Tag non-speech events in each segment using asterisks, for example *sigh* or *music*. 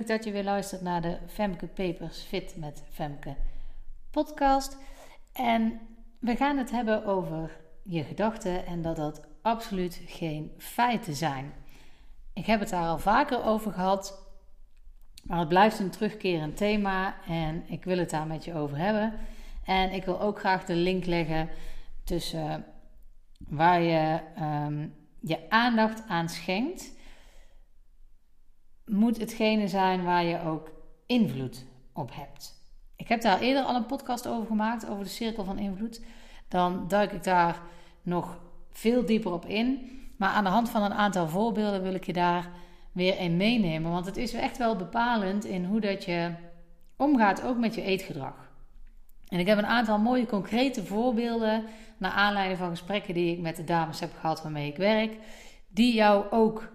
Dat je weer luistert naar de Femke Papers Fit met Femke podcast. En we gaan het hebben over je gedachten en dat dat absoluut geen feiten zijn. Ik heb het daar al vaker over gehad, maar het blijft een terugkerend thema en ik wil het daar met je over hebben. En ik wil ook graag de link leggen tussen waar je um, je aandacht aan schenkt moet hetgene zijn waar je ook invloed op hebt. Ik heb daar eerder al een podcast over gemaakt, over de cirkel van invloed. Dan duik ik daar nog veel dieper op in. Maar aan de hand van een aantal voorbeelden wil ik je daar weer in meenemen. Want het is echt wel bepalend in hoe dat je omgaat, ook met je eetgedrag. En ik heb een aantal mooie concrete voorbeelden naar aanleiding van gesprekken die ik met de dames heb gehad waarmee ik werk, die jou ook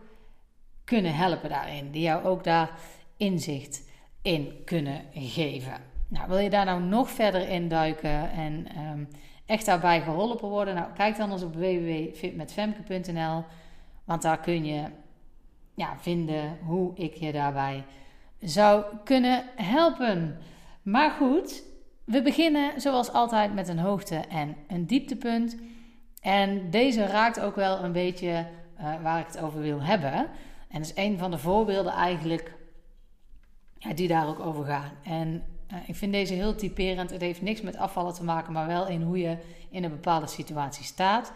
kunnen helpen daarin. Die jou ook daar inzicht in kunnen geven. Nou, wil je daar nou nog verder in duiken en ehm, echt daarbij geholpen worden? Nou, kijk dan eens op www.fitmetfemke.nl. Want daar kun je ja, vinden hoe ik je daarbij zou kunnen helpen. Maar goed, we beginnen zoals altijd met een hoogte- en een dieptepunt. En deze raakt ook wel een beetje uh, waar ik het over wil hebben. En dat is een van de voorbeelden eigenlijk ja, die daar ook over gaan. En uh, ik vind deze heel typerend. Het heeft niks met afvallen te maken, maar wel in hoe je in een bepaalde situatie staat.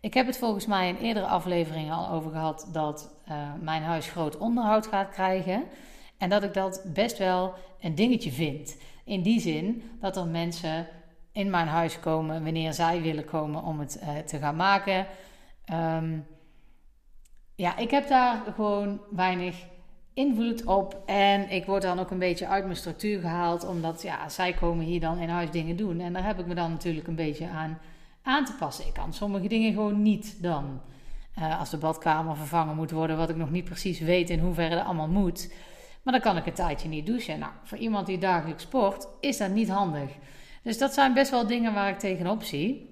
Ik heb het volgens mij in eerdere afleveringen al over gehad dat uh, mijn huis groot onderhoud gaat krijgen. En dat ik dat best wel een dingetje vind. In die zin dat er mensen in mijn huis komen wanneer zij willen komen om het uh, te gaan maken. Um, ja, ik heb daar gewoon weinig invloed op. En ik word dan ook een beetje uit mijn structuur gehaald, omdat ja, zij komen hier dan in huis dingen doen. En daar heb ik me dan natuurlijk een beetje aan aan te passen. Ik kan sommige dingen gewoon niet dan. Uh, als de badkamer vervangen moet worden, wat ik nog niet precies weet in hoeverre dat allemaal moet. Maar dan kan ik een tijdje niet douchen. Nou, voor iemand die dagelijks sport, is dat niet handig. Dus dat zijn best wel dingen waar ik tegenop zie.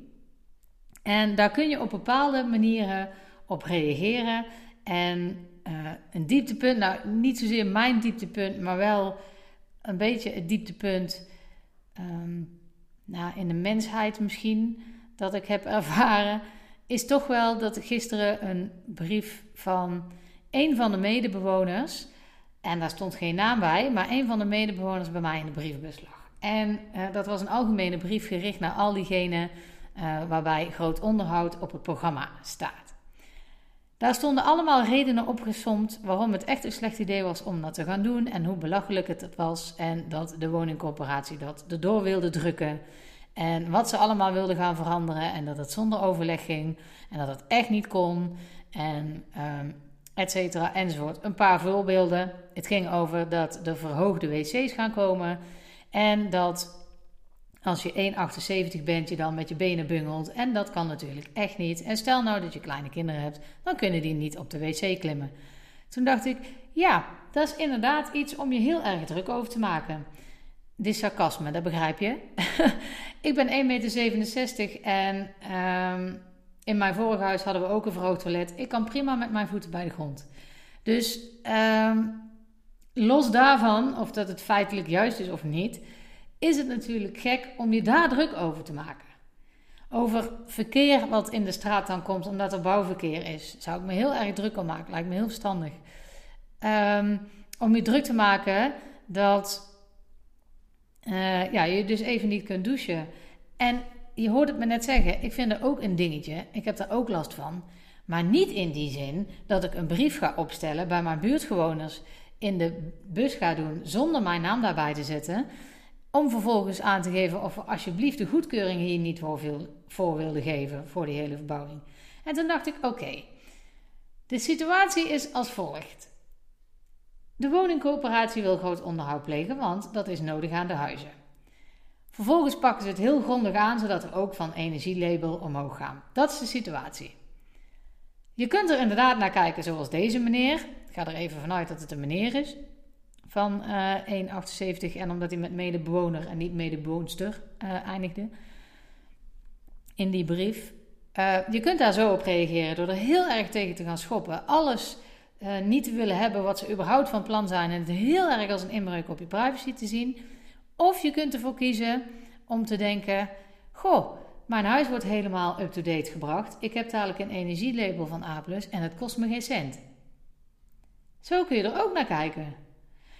En daar kun je op bepaalde manieren op reageren. En uh, een dieptepunt, nou niet zozeer mijn dieptepunt, maar wel een beetje het dieptepunt um, nou, in de mensheid misschien dat ik heb *laughs* ervaren, is toch wel dat gisteren een brief van een van de medebewoners, en daar stond geen naam bij, maar een van de medebewoners bij mij in de brievenbus lag. En uh, dat was een algemene brief gericht naar al diegenen uh, waarbij groot onderhoud op het programma staat. Daar stonden allemaal redenen opgesomd waarom het echt een slecht idee was om dat te gaan doen en hoe belachelijk het was en dat de woningcorporatie dat erdoor wilde drukken en wat ze allemaal wilden gaan veranderen en dat het zonder overleg ging en dat het echt niet kon en um, et cetera enzovoort. Een paar voorbeelden. Het ging over dat er verhoogde wc's gaan komen en dat als je 1,78 bent, je dan met je benen bungelt. En dat kan natuurlijk echt niet. En stel nou dat je kleine kinderen hebt, dan kunnen die niet op de wc klimmen. Toen dacht ik, ja, dat is inderdaad iets om je heel erg druk over te maken. Dit is sarcasme, dat begrijp je. *laughs* ik ben 1,67 meter en um, in mijn vorige huis hadden we ook een verhoogd toilet. Ik kan prima met mijn voeten bij de grond. Dus um, los daarvan, of dat het feitelijk juist is of niet is het natuurlijk gek om je daar druk over te maken. Over verkeer wat in de straat dan komt omdat er bouwverkeer is, zou ik me heel erg druk om maken. Lijkt me heel verstandig. Um, om je druk te maken dat uh, ja, je dus even niet kunt douchen. En je hoort het me net zeggen, ik vind er ook een dingetje. Ik heb daar ook last van. Maar niet in die zin dat ik een brief ga opstellen bij mijn buurtgewoners in de bus ga doen zonder mijn naam daarbij te zetten. Om vervolgens aan te geven of we alsjeblieft de goedkeuring hier niet voor, wilden geven voor die hele verbouwing. En toen dacht ik: oké, de situatie is als volgt. De woningcoöperatie wil groot onderhoud plegen, want dat is nodig aan de huizen. Vervolgens pakken ze het heel grondig aan, zodat er ook van energielabel omhoog gaan. Dat is de situatie. Je kunt er inderdaad naar kijken zoals deze meneer. Ik ga er even vanuit dat het een meneer is van uh, eh, 1,78 en omdat hij met medebewoner en niet medebewoonster uh, eindigde in die brief. Uh, je kunt daar zo op reageren door er heel erg tegen te gaan schoppen. Alles niet te willen hebben wat ze überhaupt van plan zijn en het heel erg als een inbreuk op je privacy te zien. Of je kunt ervoor kiezen om te denken: Goh, mijn huis wordt helemaal up-to-date gebracht. Ik heb dadelijk een energielabel van A en het kost me geen cent. Zo kun je er ook naar kijken.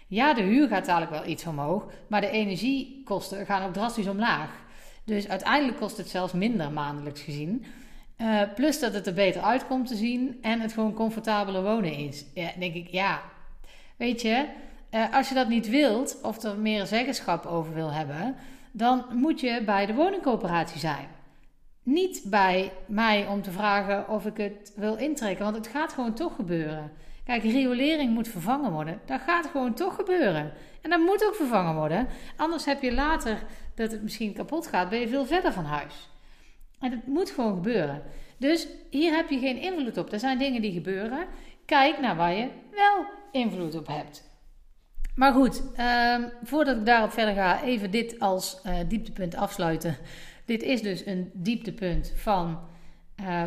Ja, de huur gaat dadelijk wel iets omhoog, maar de energiekosten gaan ook drastisch omlaag. Dus uiteindelijk kost het zelfs minder maandelijks gezien. Uh, plus dat het er beter uitkomt te zien en het gewoon comfortabeler wonen is. Ja, denk ik, ja. Weet je, uh, als je dat niet wilt of er meer zeggenschap over wil hebben, dan moet je bij de woningcoöperatie zijn. Niet bij mij om te vragen of ik het wil intrekken, want het gaat gewoon toch gebeuren. Kijk, riolering moet vervangen worden. Dat gaat gewoon toch gebeuren. En dat moet ook vervangen worden. Anders heb je later dat het misschien kapot gaat, ben je veel verder van huis. En het moet gewoon gebeuren. Dus hier heb je geen invloed op. Er zijn dingen die gebeuren. Kijk naar waar je wel invloed op hebt. Maar goed, ehm, voordat ik daarop verder ga, even dit als uh, dieptepunt afsluiten. Dit is dus een dieptepunt van uh,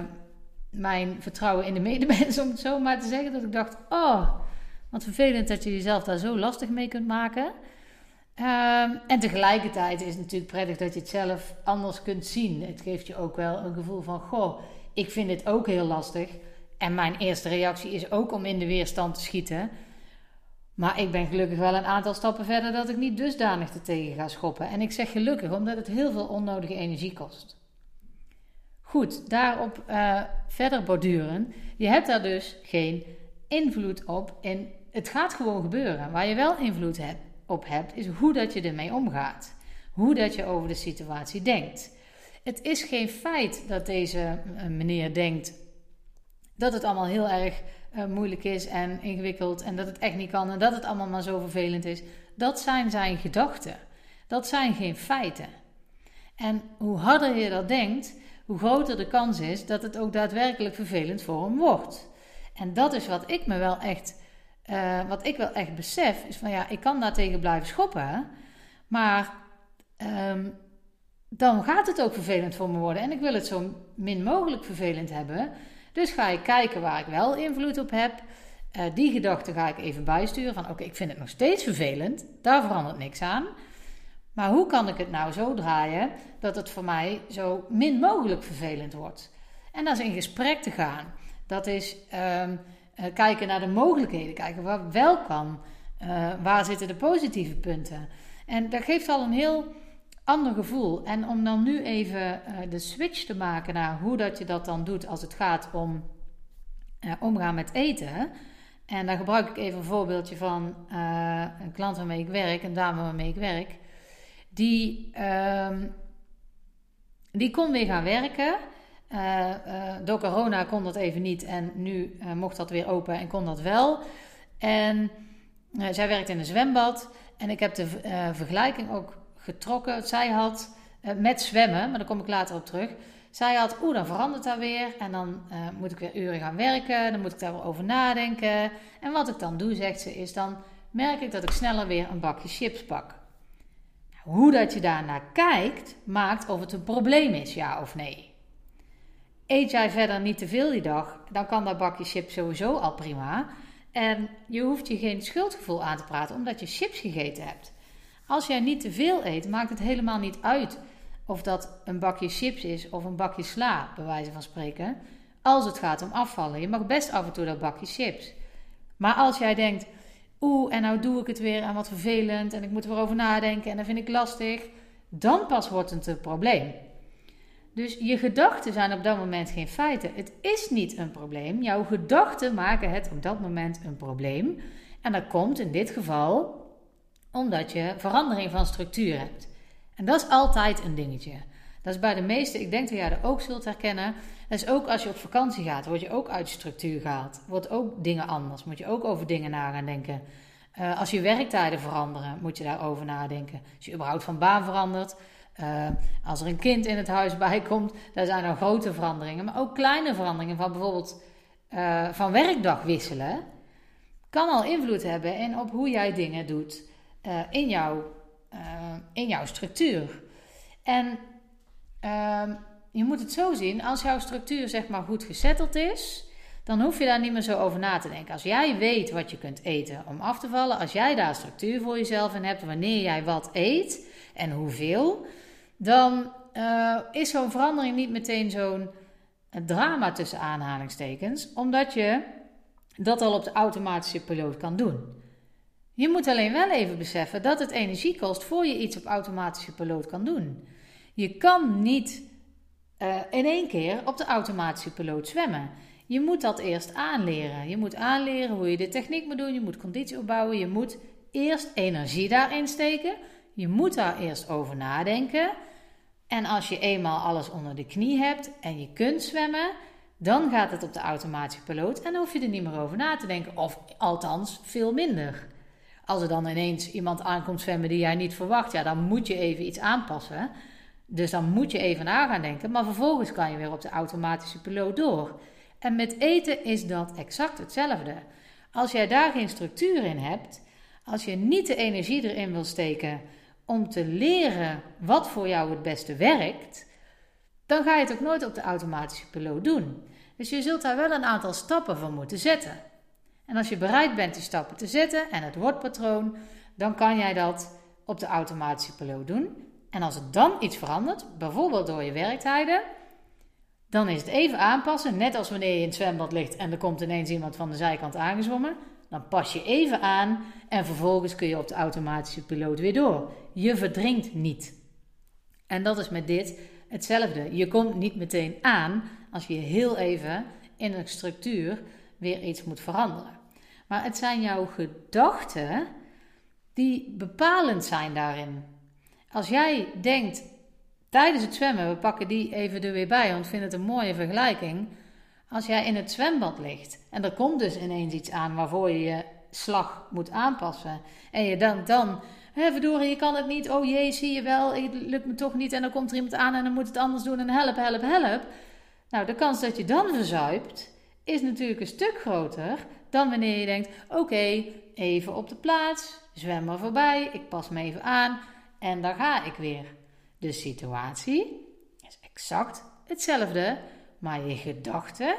mijn vertrouwen in de medemens, *laughs* om het zo maar te zeggen. Dat ik dacht, oh, wat vervelend dat je jezelf daar zo lastig mee kunt maken. Um, en tegelijkertijd is het natuurlijk prettig dat je het zelf anders kunt zien. Het geeft je ook wel een gevoel van, goh, ik vind dit ook heel lastig. En mijn eerste reactie is ook om in de weerstand te schieten. Maar ik ben gelukkig wel een aantal stappen verder dat ik niet dusdanig te tegen ga schoppen. En ik zeg gelukkig omdat het heel veel onnodige energie kost. Goed, daarop uh, verder borduren. Je hebt daar dus geen invloed op en het gaat gewoon gebeuren. Waar je wel invloed op hebt, is hoe dat je ermee omgaat. Hoe dat je over de situatie denkt. Het is geen feit dat deze uh, meneer denkt dat het allemaal heel erg uh, moeilijk is en ingewikkeld en dat het echt niet kan en dat het allemaal maar zo vervelend is. Dat zijn zijn gedachten. Dat zijn geen feiten. En hoe harder je dat denkt, hoe groter de kans is dat het ook daadwerkelijk vervelend voor hem wordt. En dat is wat ik me wel echt, uh, wat ik wel echt besef, is van ja, ik kan daar tegen blijven schoppen, maar um, dan gaat het ook vervelend voor me worden. En ik wil het zo min mogelijk vervelend hebben. Dus ga ik kijken waar ik wel invloed op heb. Uh, die gedachte ga ik even bijsturen van oké, ik vind het nog steeds vervelend. Daar verandert niks aan. Maar hoe kan ik het nou zo draaien dat het voor mij zo min mogelijk vervelend wordt? En dat is in gesprek te gaan. Dat is um, kijken naar de mogelijkheden, kijken wat wel kan. Uh, waar zitten de positieve punten? En dat geeft al een heel ander gevoel. En om dan nu even uh, de switch te maken naar hoe dat je dat dan doet als het gaat om omgaan met eten. En daar gebruik ik even een voorbeeldje van een klant waarmee ik werk, een dame waarmee ik werk die, uh, die kon weer gaan werken. Uh, uh, door corona kon dat even niet en nu uh, mocht dat weer open en kon dat wel. En zij werkt in een zwembad en ik heb de vergelijking ook getrokken. Zij had met zwemmen, maar daar kom ik later op terug. Zij had, oeh, dan verandert dat weer en dan moet ik weer uren gaan werken, dan moet ik daar weer over nadenken. En wat ik dan doe, zegt ze, is dan merk ik dat ik sneller weer een bakje chips pak. Hoe dat je daarnaar kijkt, maakt of het een probleem is, ja of nee. Eet jij verder niet te veel die dag, dan kan dat bakje chips sowieso al prima. En je hoeft je geen schuldgevoel aan te praten omdat je chips gegeten hebt. Als jij niet te veel eet, maakt het helemaal niet uit of dat een bakje chips is of een bakje sla, bij wijze van spreken. Als het gaat om afvallen. Je mag best af en toe dat bakje chips. Maar als jij denkt, oeh, en nou doe ik het weer en wat vervelend en ik moet erover nadenken en dat vind ik lastig, dan pas wordt het een probleem. Dus je gedachten zijn op dat moment geen feiten. Het is niet een probleem. Jouw gedachten maken het op dat moment een probleem. En dat komt in dit geval omdat je verandering van structuur hebt. En dat is altijd een dingetje. Dat is bij de meeste, ik denk dat jij dat ook zult herkennen. Is ook als je op vakantie gaat, word je ook uit structuur gehaald. Wordt ook dingen anders, moet je ook over dingen na gaan denken. Uh, als je werktijden veranderen, moet je daarover nadenken. Als je überhaupt van baan verandert, uh, als er een kind in het huis *laughs* bij komt, daar zijn dan grote veranderingen. Maar ook kleine veranderingen van bijvoorbeeld uh, van werkdag wisselen, kan al invloed hebben in op hoe jij dingen doet in, jouw, in jouw structuur. En Ehm, je moet het zo zien, als jouw structuur zeg maar goed gesetteld is, dan hoef je daar niet meer zo over na te denken. Als jij weet wat je kunt eten om af te vallen, als jij daar structuur voor jezelf in hebt, wanneer jij wat eet en hoeveel, dan uh, is zo'n verandering niet meteen zo'n drama tussen aanhalingstekens, omdat je dat al op de automatische piloot kan doen. Je moet alleen wel even beseffen dat het energie kost voor je iets op automatische piloot kan doen. Je kan niet uh, in één keer op de automatische piloot zwemmen. Je moet dat eerst aanleren. Je moet aanleren hoe je de techniek moet doen. Je moet conditie opbouwen. Je moet eerst energie daarin steken. Je moet daar eerst over nadenken. En als je eenmaal alles onder de knie hebt en je kunt zwemmen, dan gaat het op de automatische piloot en hoef je er niet meer over na te denken. Of althans, veel minder. Als er dan ineens iemand aankomt zwemmen die jij niet verwacht, ja, dan moet je even iets aanpassen. Dus dan moet je even na gaan denken. Maar vervolgens kan je weer op de automatische piloot door. En met eten is dat exact hetzelfde. Als jij daar geen structuur in hebt, als je niet de energie erin wil steken om te leren wat voor jou het beste werkt, dan ga je het ook nooit op de automatische piloot doen. Dus je zult daar wel een aantal stappen voor moeten zetten. En als je bereid bent die stappen te zetten en het wordt patroon, dan kan jij dat op de automatische piloot doen. En als het dan iets verandert, bijvoorbeeld door je werktijden, dan is het even aanpassen. Net als wanneer je in het zwembad ligt en er komt ineens iemand van de zijkant aangezwommen. Dan pas je even aan en vervolgens kun je op de automatische piloot weer door. Je verdrinkt niet. En dat is met dit hetzelfde. Je komt niet meteen aan als je heel even in een structuur weer iets moet veranderen. Maar het zijn jouw gedachten die bepalend zijn daarin. Als jij denkt tijdens het zwemmen, we pakken die even er weer bij, want ik vind het een mooie vergelijking. Als jij in het zwembad ligt en er komt dus ineens iets aan waarvoor je je slag moet aanpassen. En je dan, dan hè, verdorie, je kan het niet, oh jee, zie je wel, het lukt me toch niet. En dan komt er iemand aan en dan moet het anders doen en help, help, help. Nou, de kans dat je dan verzuipt is natuurlijk een stuk groter dan wanneer je denkt, oké, even op de plaats, zwem maar voorbij, ik pas me even aan en dan ga ik weer. De situatie is exact hetzelfde, maar je gedachten,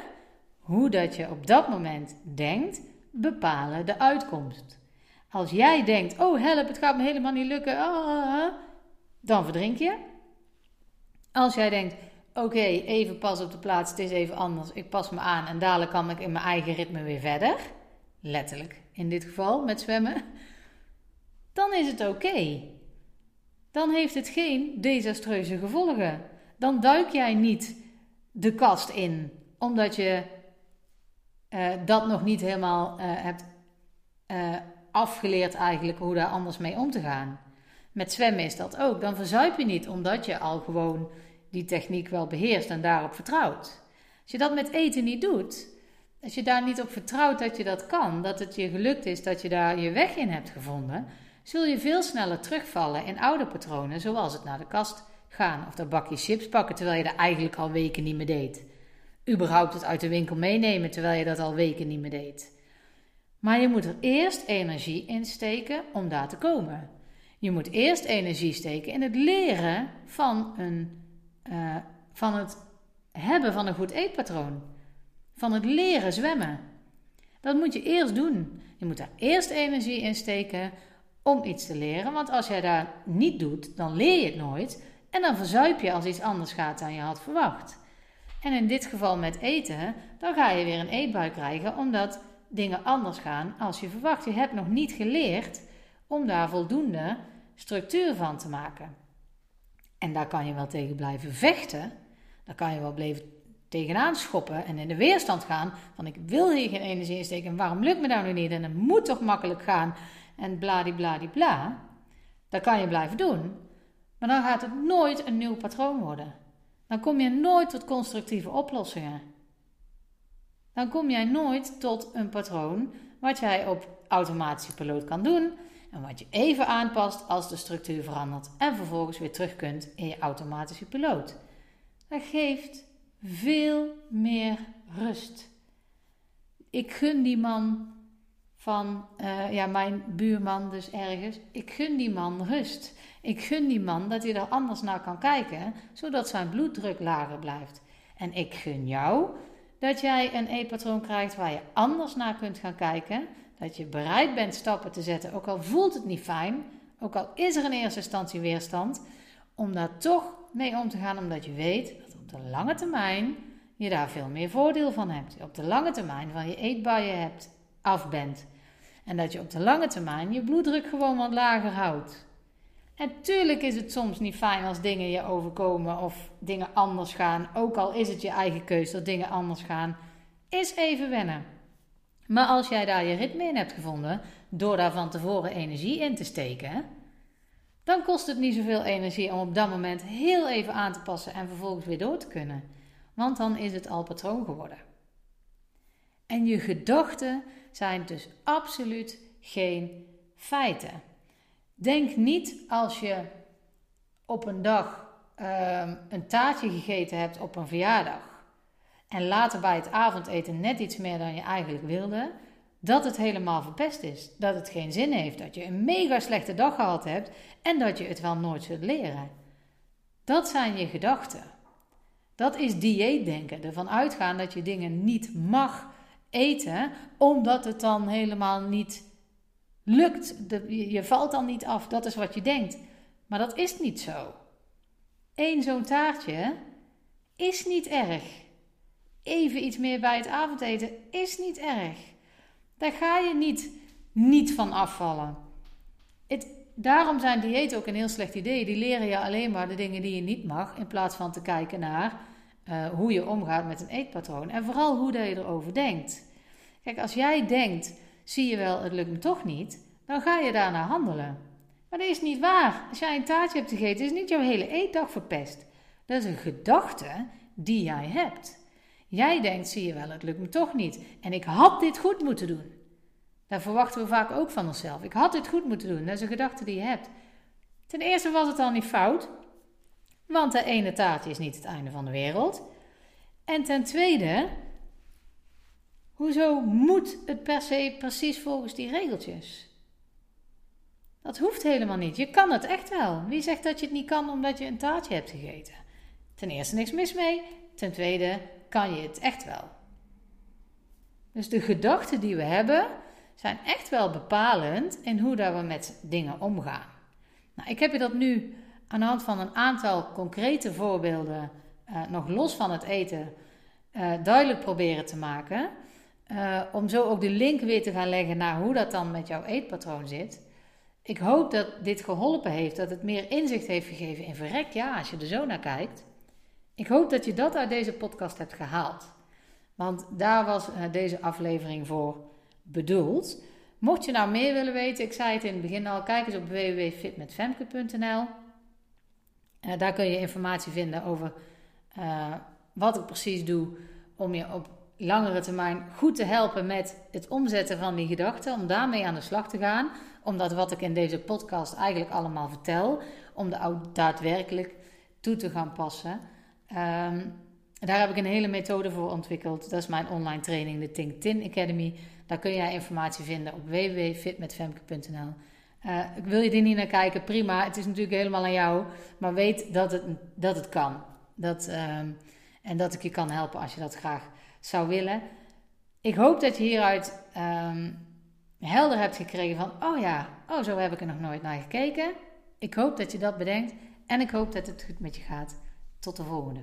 hoe dat je op dat moment denkt, bepalen de uitkomst. Als jij denkt, oh help, het gaat me helemaal niet lukken, ah, ah, ah, dan verdrink je. Als jij denkt, oké, even pas op de plaats, het is even anders, ik pas me aan en dadelijk kan ik in mijn eigen ritme weer verder, letterlijk in dit geval met zwemmen, dan is het oké dan heeft het geen desastreuze gevolgen. Dan duik jij niet de kast in, omdat je uh, dat nog niet helemaal uh, hebt uh, afgeleerd eigenlijk hoe daar anders mee om te gaan. Met zwemmen is dat ook. Dan verzuip je niet omdat je al gewoon die techniek wel beheerst en daarop vertrouwt. Als je dat met eten niet doet, als je daar niet op vertrouwt dat je dat kan, dat het je gelukt is, dat je daar je weg in hebt gevonden, zul je veel sneller terugvallen in oude patronen, zoals het naar de kast gaan of dat bakje chips pakken terwijl je dat eigenlijk al weken niet meer deed. Überhaupt het uit de winkel meenemen terwijl je dat al weken niet meer deed. Maar je moet er eerst energie in steken om daar te komen. Je moet eerst energie steken in het leren van, een, uh, van het hebben van een goed eetpatroon. Van het leren zwemmen. Dat moet je eerst doen. Je moet daar eerst energie in steken om iets te leren. Want als jij dat niet doet, dan leer je het nooit. En dan verzuip je als iets anders gaat dan je had verwacht. En in dit geval met eten, dan ga je weer een eetbui krijgen omdat dingen anders gaan als je verwacht. Je hebt nog niet geleerd om daar voldoende structuur van te maken. En daar kan je wel tegen blijven vechten. Daar kan je wel blijven tegenaan schoppen en in de weerstand gaan. Van ik wil hier geen energie in steken. Waarom lukt me dat nu niet? En het moet toch makkelijk gaan en bladibladibla, dat kan je blijven doen. Maar dan gaat het nooit een nieuw patroon worden. Dan kom je nooit tot constructieve oplossingen. Dan kom jij nooit tot een patroon wat jij op automatische piloot kan doen en wat je even aanpast als de structuur verandert en vervolgens weer terug kunt in je automatische piloot. Dat geeft veel meer rust. Ik gun die man van uh, ja, mijn buurman dus ergens. Ik gun die man rust. Ik gun die man dat hij er anders naar kan kijken, zodat zijn bloeddruk lager blijft. En ik gun jou dat jij een eetpatroon krijgt waar je anders naar kunt gaan kijken. Dat je bereid bent stappen te zetten, ook al voelt het niet fijn, ook al is er in eerste instantie weerstand, om daar toch mee om te gaan, omdat je weet dat op de lange termijn je daar veel meer voordeel van hebt. Op de lange termijn van je eetbuien hebt, af bent. En dat je op de lange termijn je bloeddruk gewoon wat lager houdt. En tuurlijk is het soms niet fijn als dingen je overkomen of dingen anders gaan. Ook al is het je eigen keuze dat dingen anders gaan. Is even wennen. Maar als jij daar je ritme in hebt gevonden, door daar van tevoren energie in te steken, dan kost het niet zoveel energie om op dat moment heel even aan te passen en vervolgens weer door te kunnen. Want dan is het al patroon geworden. En je gedachten zijn dus absoluut geen feiten. Denk niet als je op een dag um, een taartje gegeten hebt op een verjaardag en later bij het avondeten net iets meer dan je eigenlijk wilde, dat het helemaal verpest is. Dat het geen zin heeft, dat je een mega slechte dag gehad hebt en dat je het wel nooit zult leren. Dat zijn je gedachten. Dat is dieetdenken. Ervan uitgaan dat je dingen niet mag eten, omdat het dan helemaal niet lukt. je valt dan niet af. Dat is wat je denkt. Maar dat is niet zo. Eén zo'n taartje is niet erg. Even iets meer bij het avondeten is niet erg. Daar ga je niet, niet van afvallen. Het, daarom zijn diëten ook een heel slecht idee. Die leren je alleen maar de dingen die je niet mag, in plaats van te kijken naar uh, hoe je omgaat met een eetpatroon. En vooral hoe dat je erover denkt. Kijk, als jij denkt, zie je wel, het lukt me toch niet, dan ga je daarna handelen. Maar dat is niet waar. Als jij een taartje hebt gegeten, is niet jouw hele eetdag verpest. Dat is een gedachte die jij hebt. Jij denkt, zie je wel, het lukt me toch niet. En ik had dit goed moeten doen. Daar verwachten we vaak ook van onszelf. Ik had dit goed moeten doen. Dat is een gedachte die je hebt. Ten eerste was het al niet fout. Want de ene taartje is niet het einde van de wereld. En ten tweede, hoezo moet het per se precies volgens die regeltjes? Dat hoeft helemaal niet. Je kan het echt wel. Wie zegt dat je het niet kan omdat je een taartje hebt gegeten? Ten eerste niks mis mee. Ten tweede kan je het echt wel. Dus de gedachten die we hebben zijn echt wel bepalend in hoe dat we met dingen omgaan. Nou, ik heb je dat nu aan de hand van een aantal concrete voorbeelden, uh, nog los van het eten, uh, duidelijk proberen te maken. Uh, om zo ook de link weer te gaan leggen naar hoe dat dan met jouw eetpatroon zit. Ik hoop dat dit geholpen heeft, dat het meer inzicht heeft gegeven in verrek, ja, als je er zo naar kijkt. Ik hoop dat je dat uit deze podcast hebt gehaald. Want daar was deze aflevering voor bedoeld. Mocht je nou meer willen weten, ik zei het in het begin al, kijk eens op www.fitmetfemke.nl. Uh, daar kun je informatie vinden over uh, wat ik precies doe om je op langere termijn goed te helpen met het omzetten van die gedachten, om daarmee aan de slag te gaan. Omdat wat ik in deze podcast eigenlijk allemaal vertel, om de daadwerkelijk toe te gaan passen. Um, daar heb ik een hele methode voor ontwikkeld. Dat is mijn online training, de Think Tin Academy. Daar kun jij informatie vinden op www.fitmetfemke.nl. Uh, wil je er niet naar kijken? Prima. Het is natuurlijk helemaal aan jou. Maar weet dat het, dat het kan. Dat, uh, en dat ik je kan helpen als je dat graag zou willen. Ik hoop dat je hieruit um, helder hebt gekregen van... Oh ja, oh zo heb ik er nog nooit naar gekeken. Ik hoop dat je dat bedenkt. En ik hoop dat het goed met je gaat. Tot de volgende.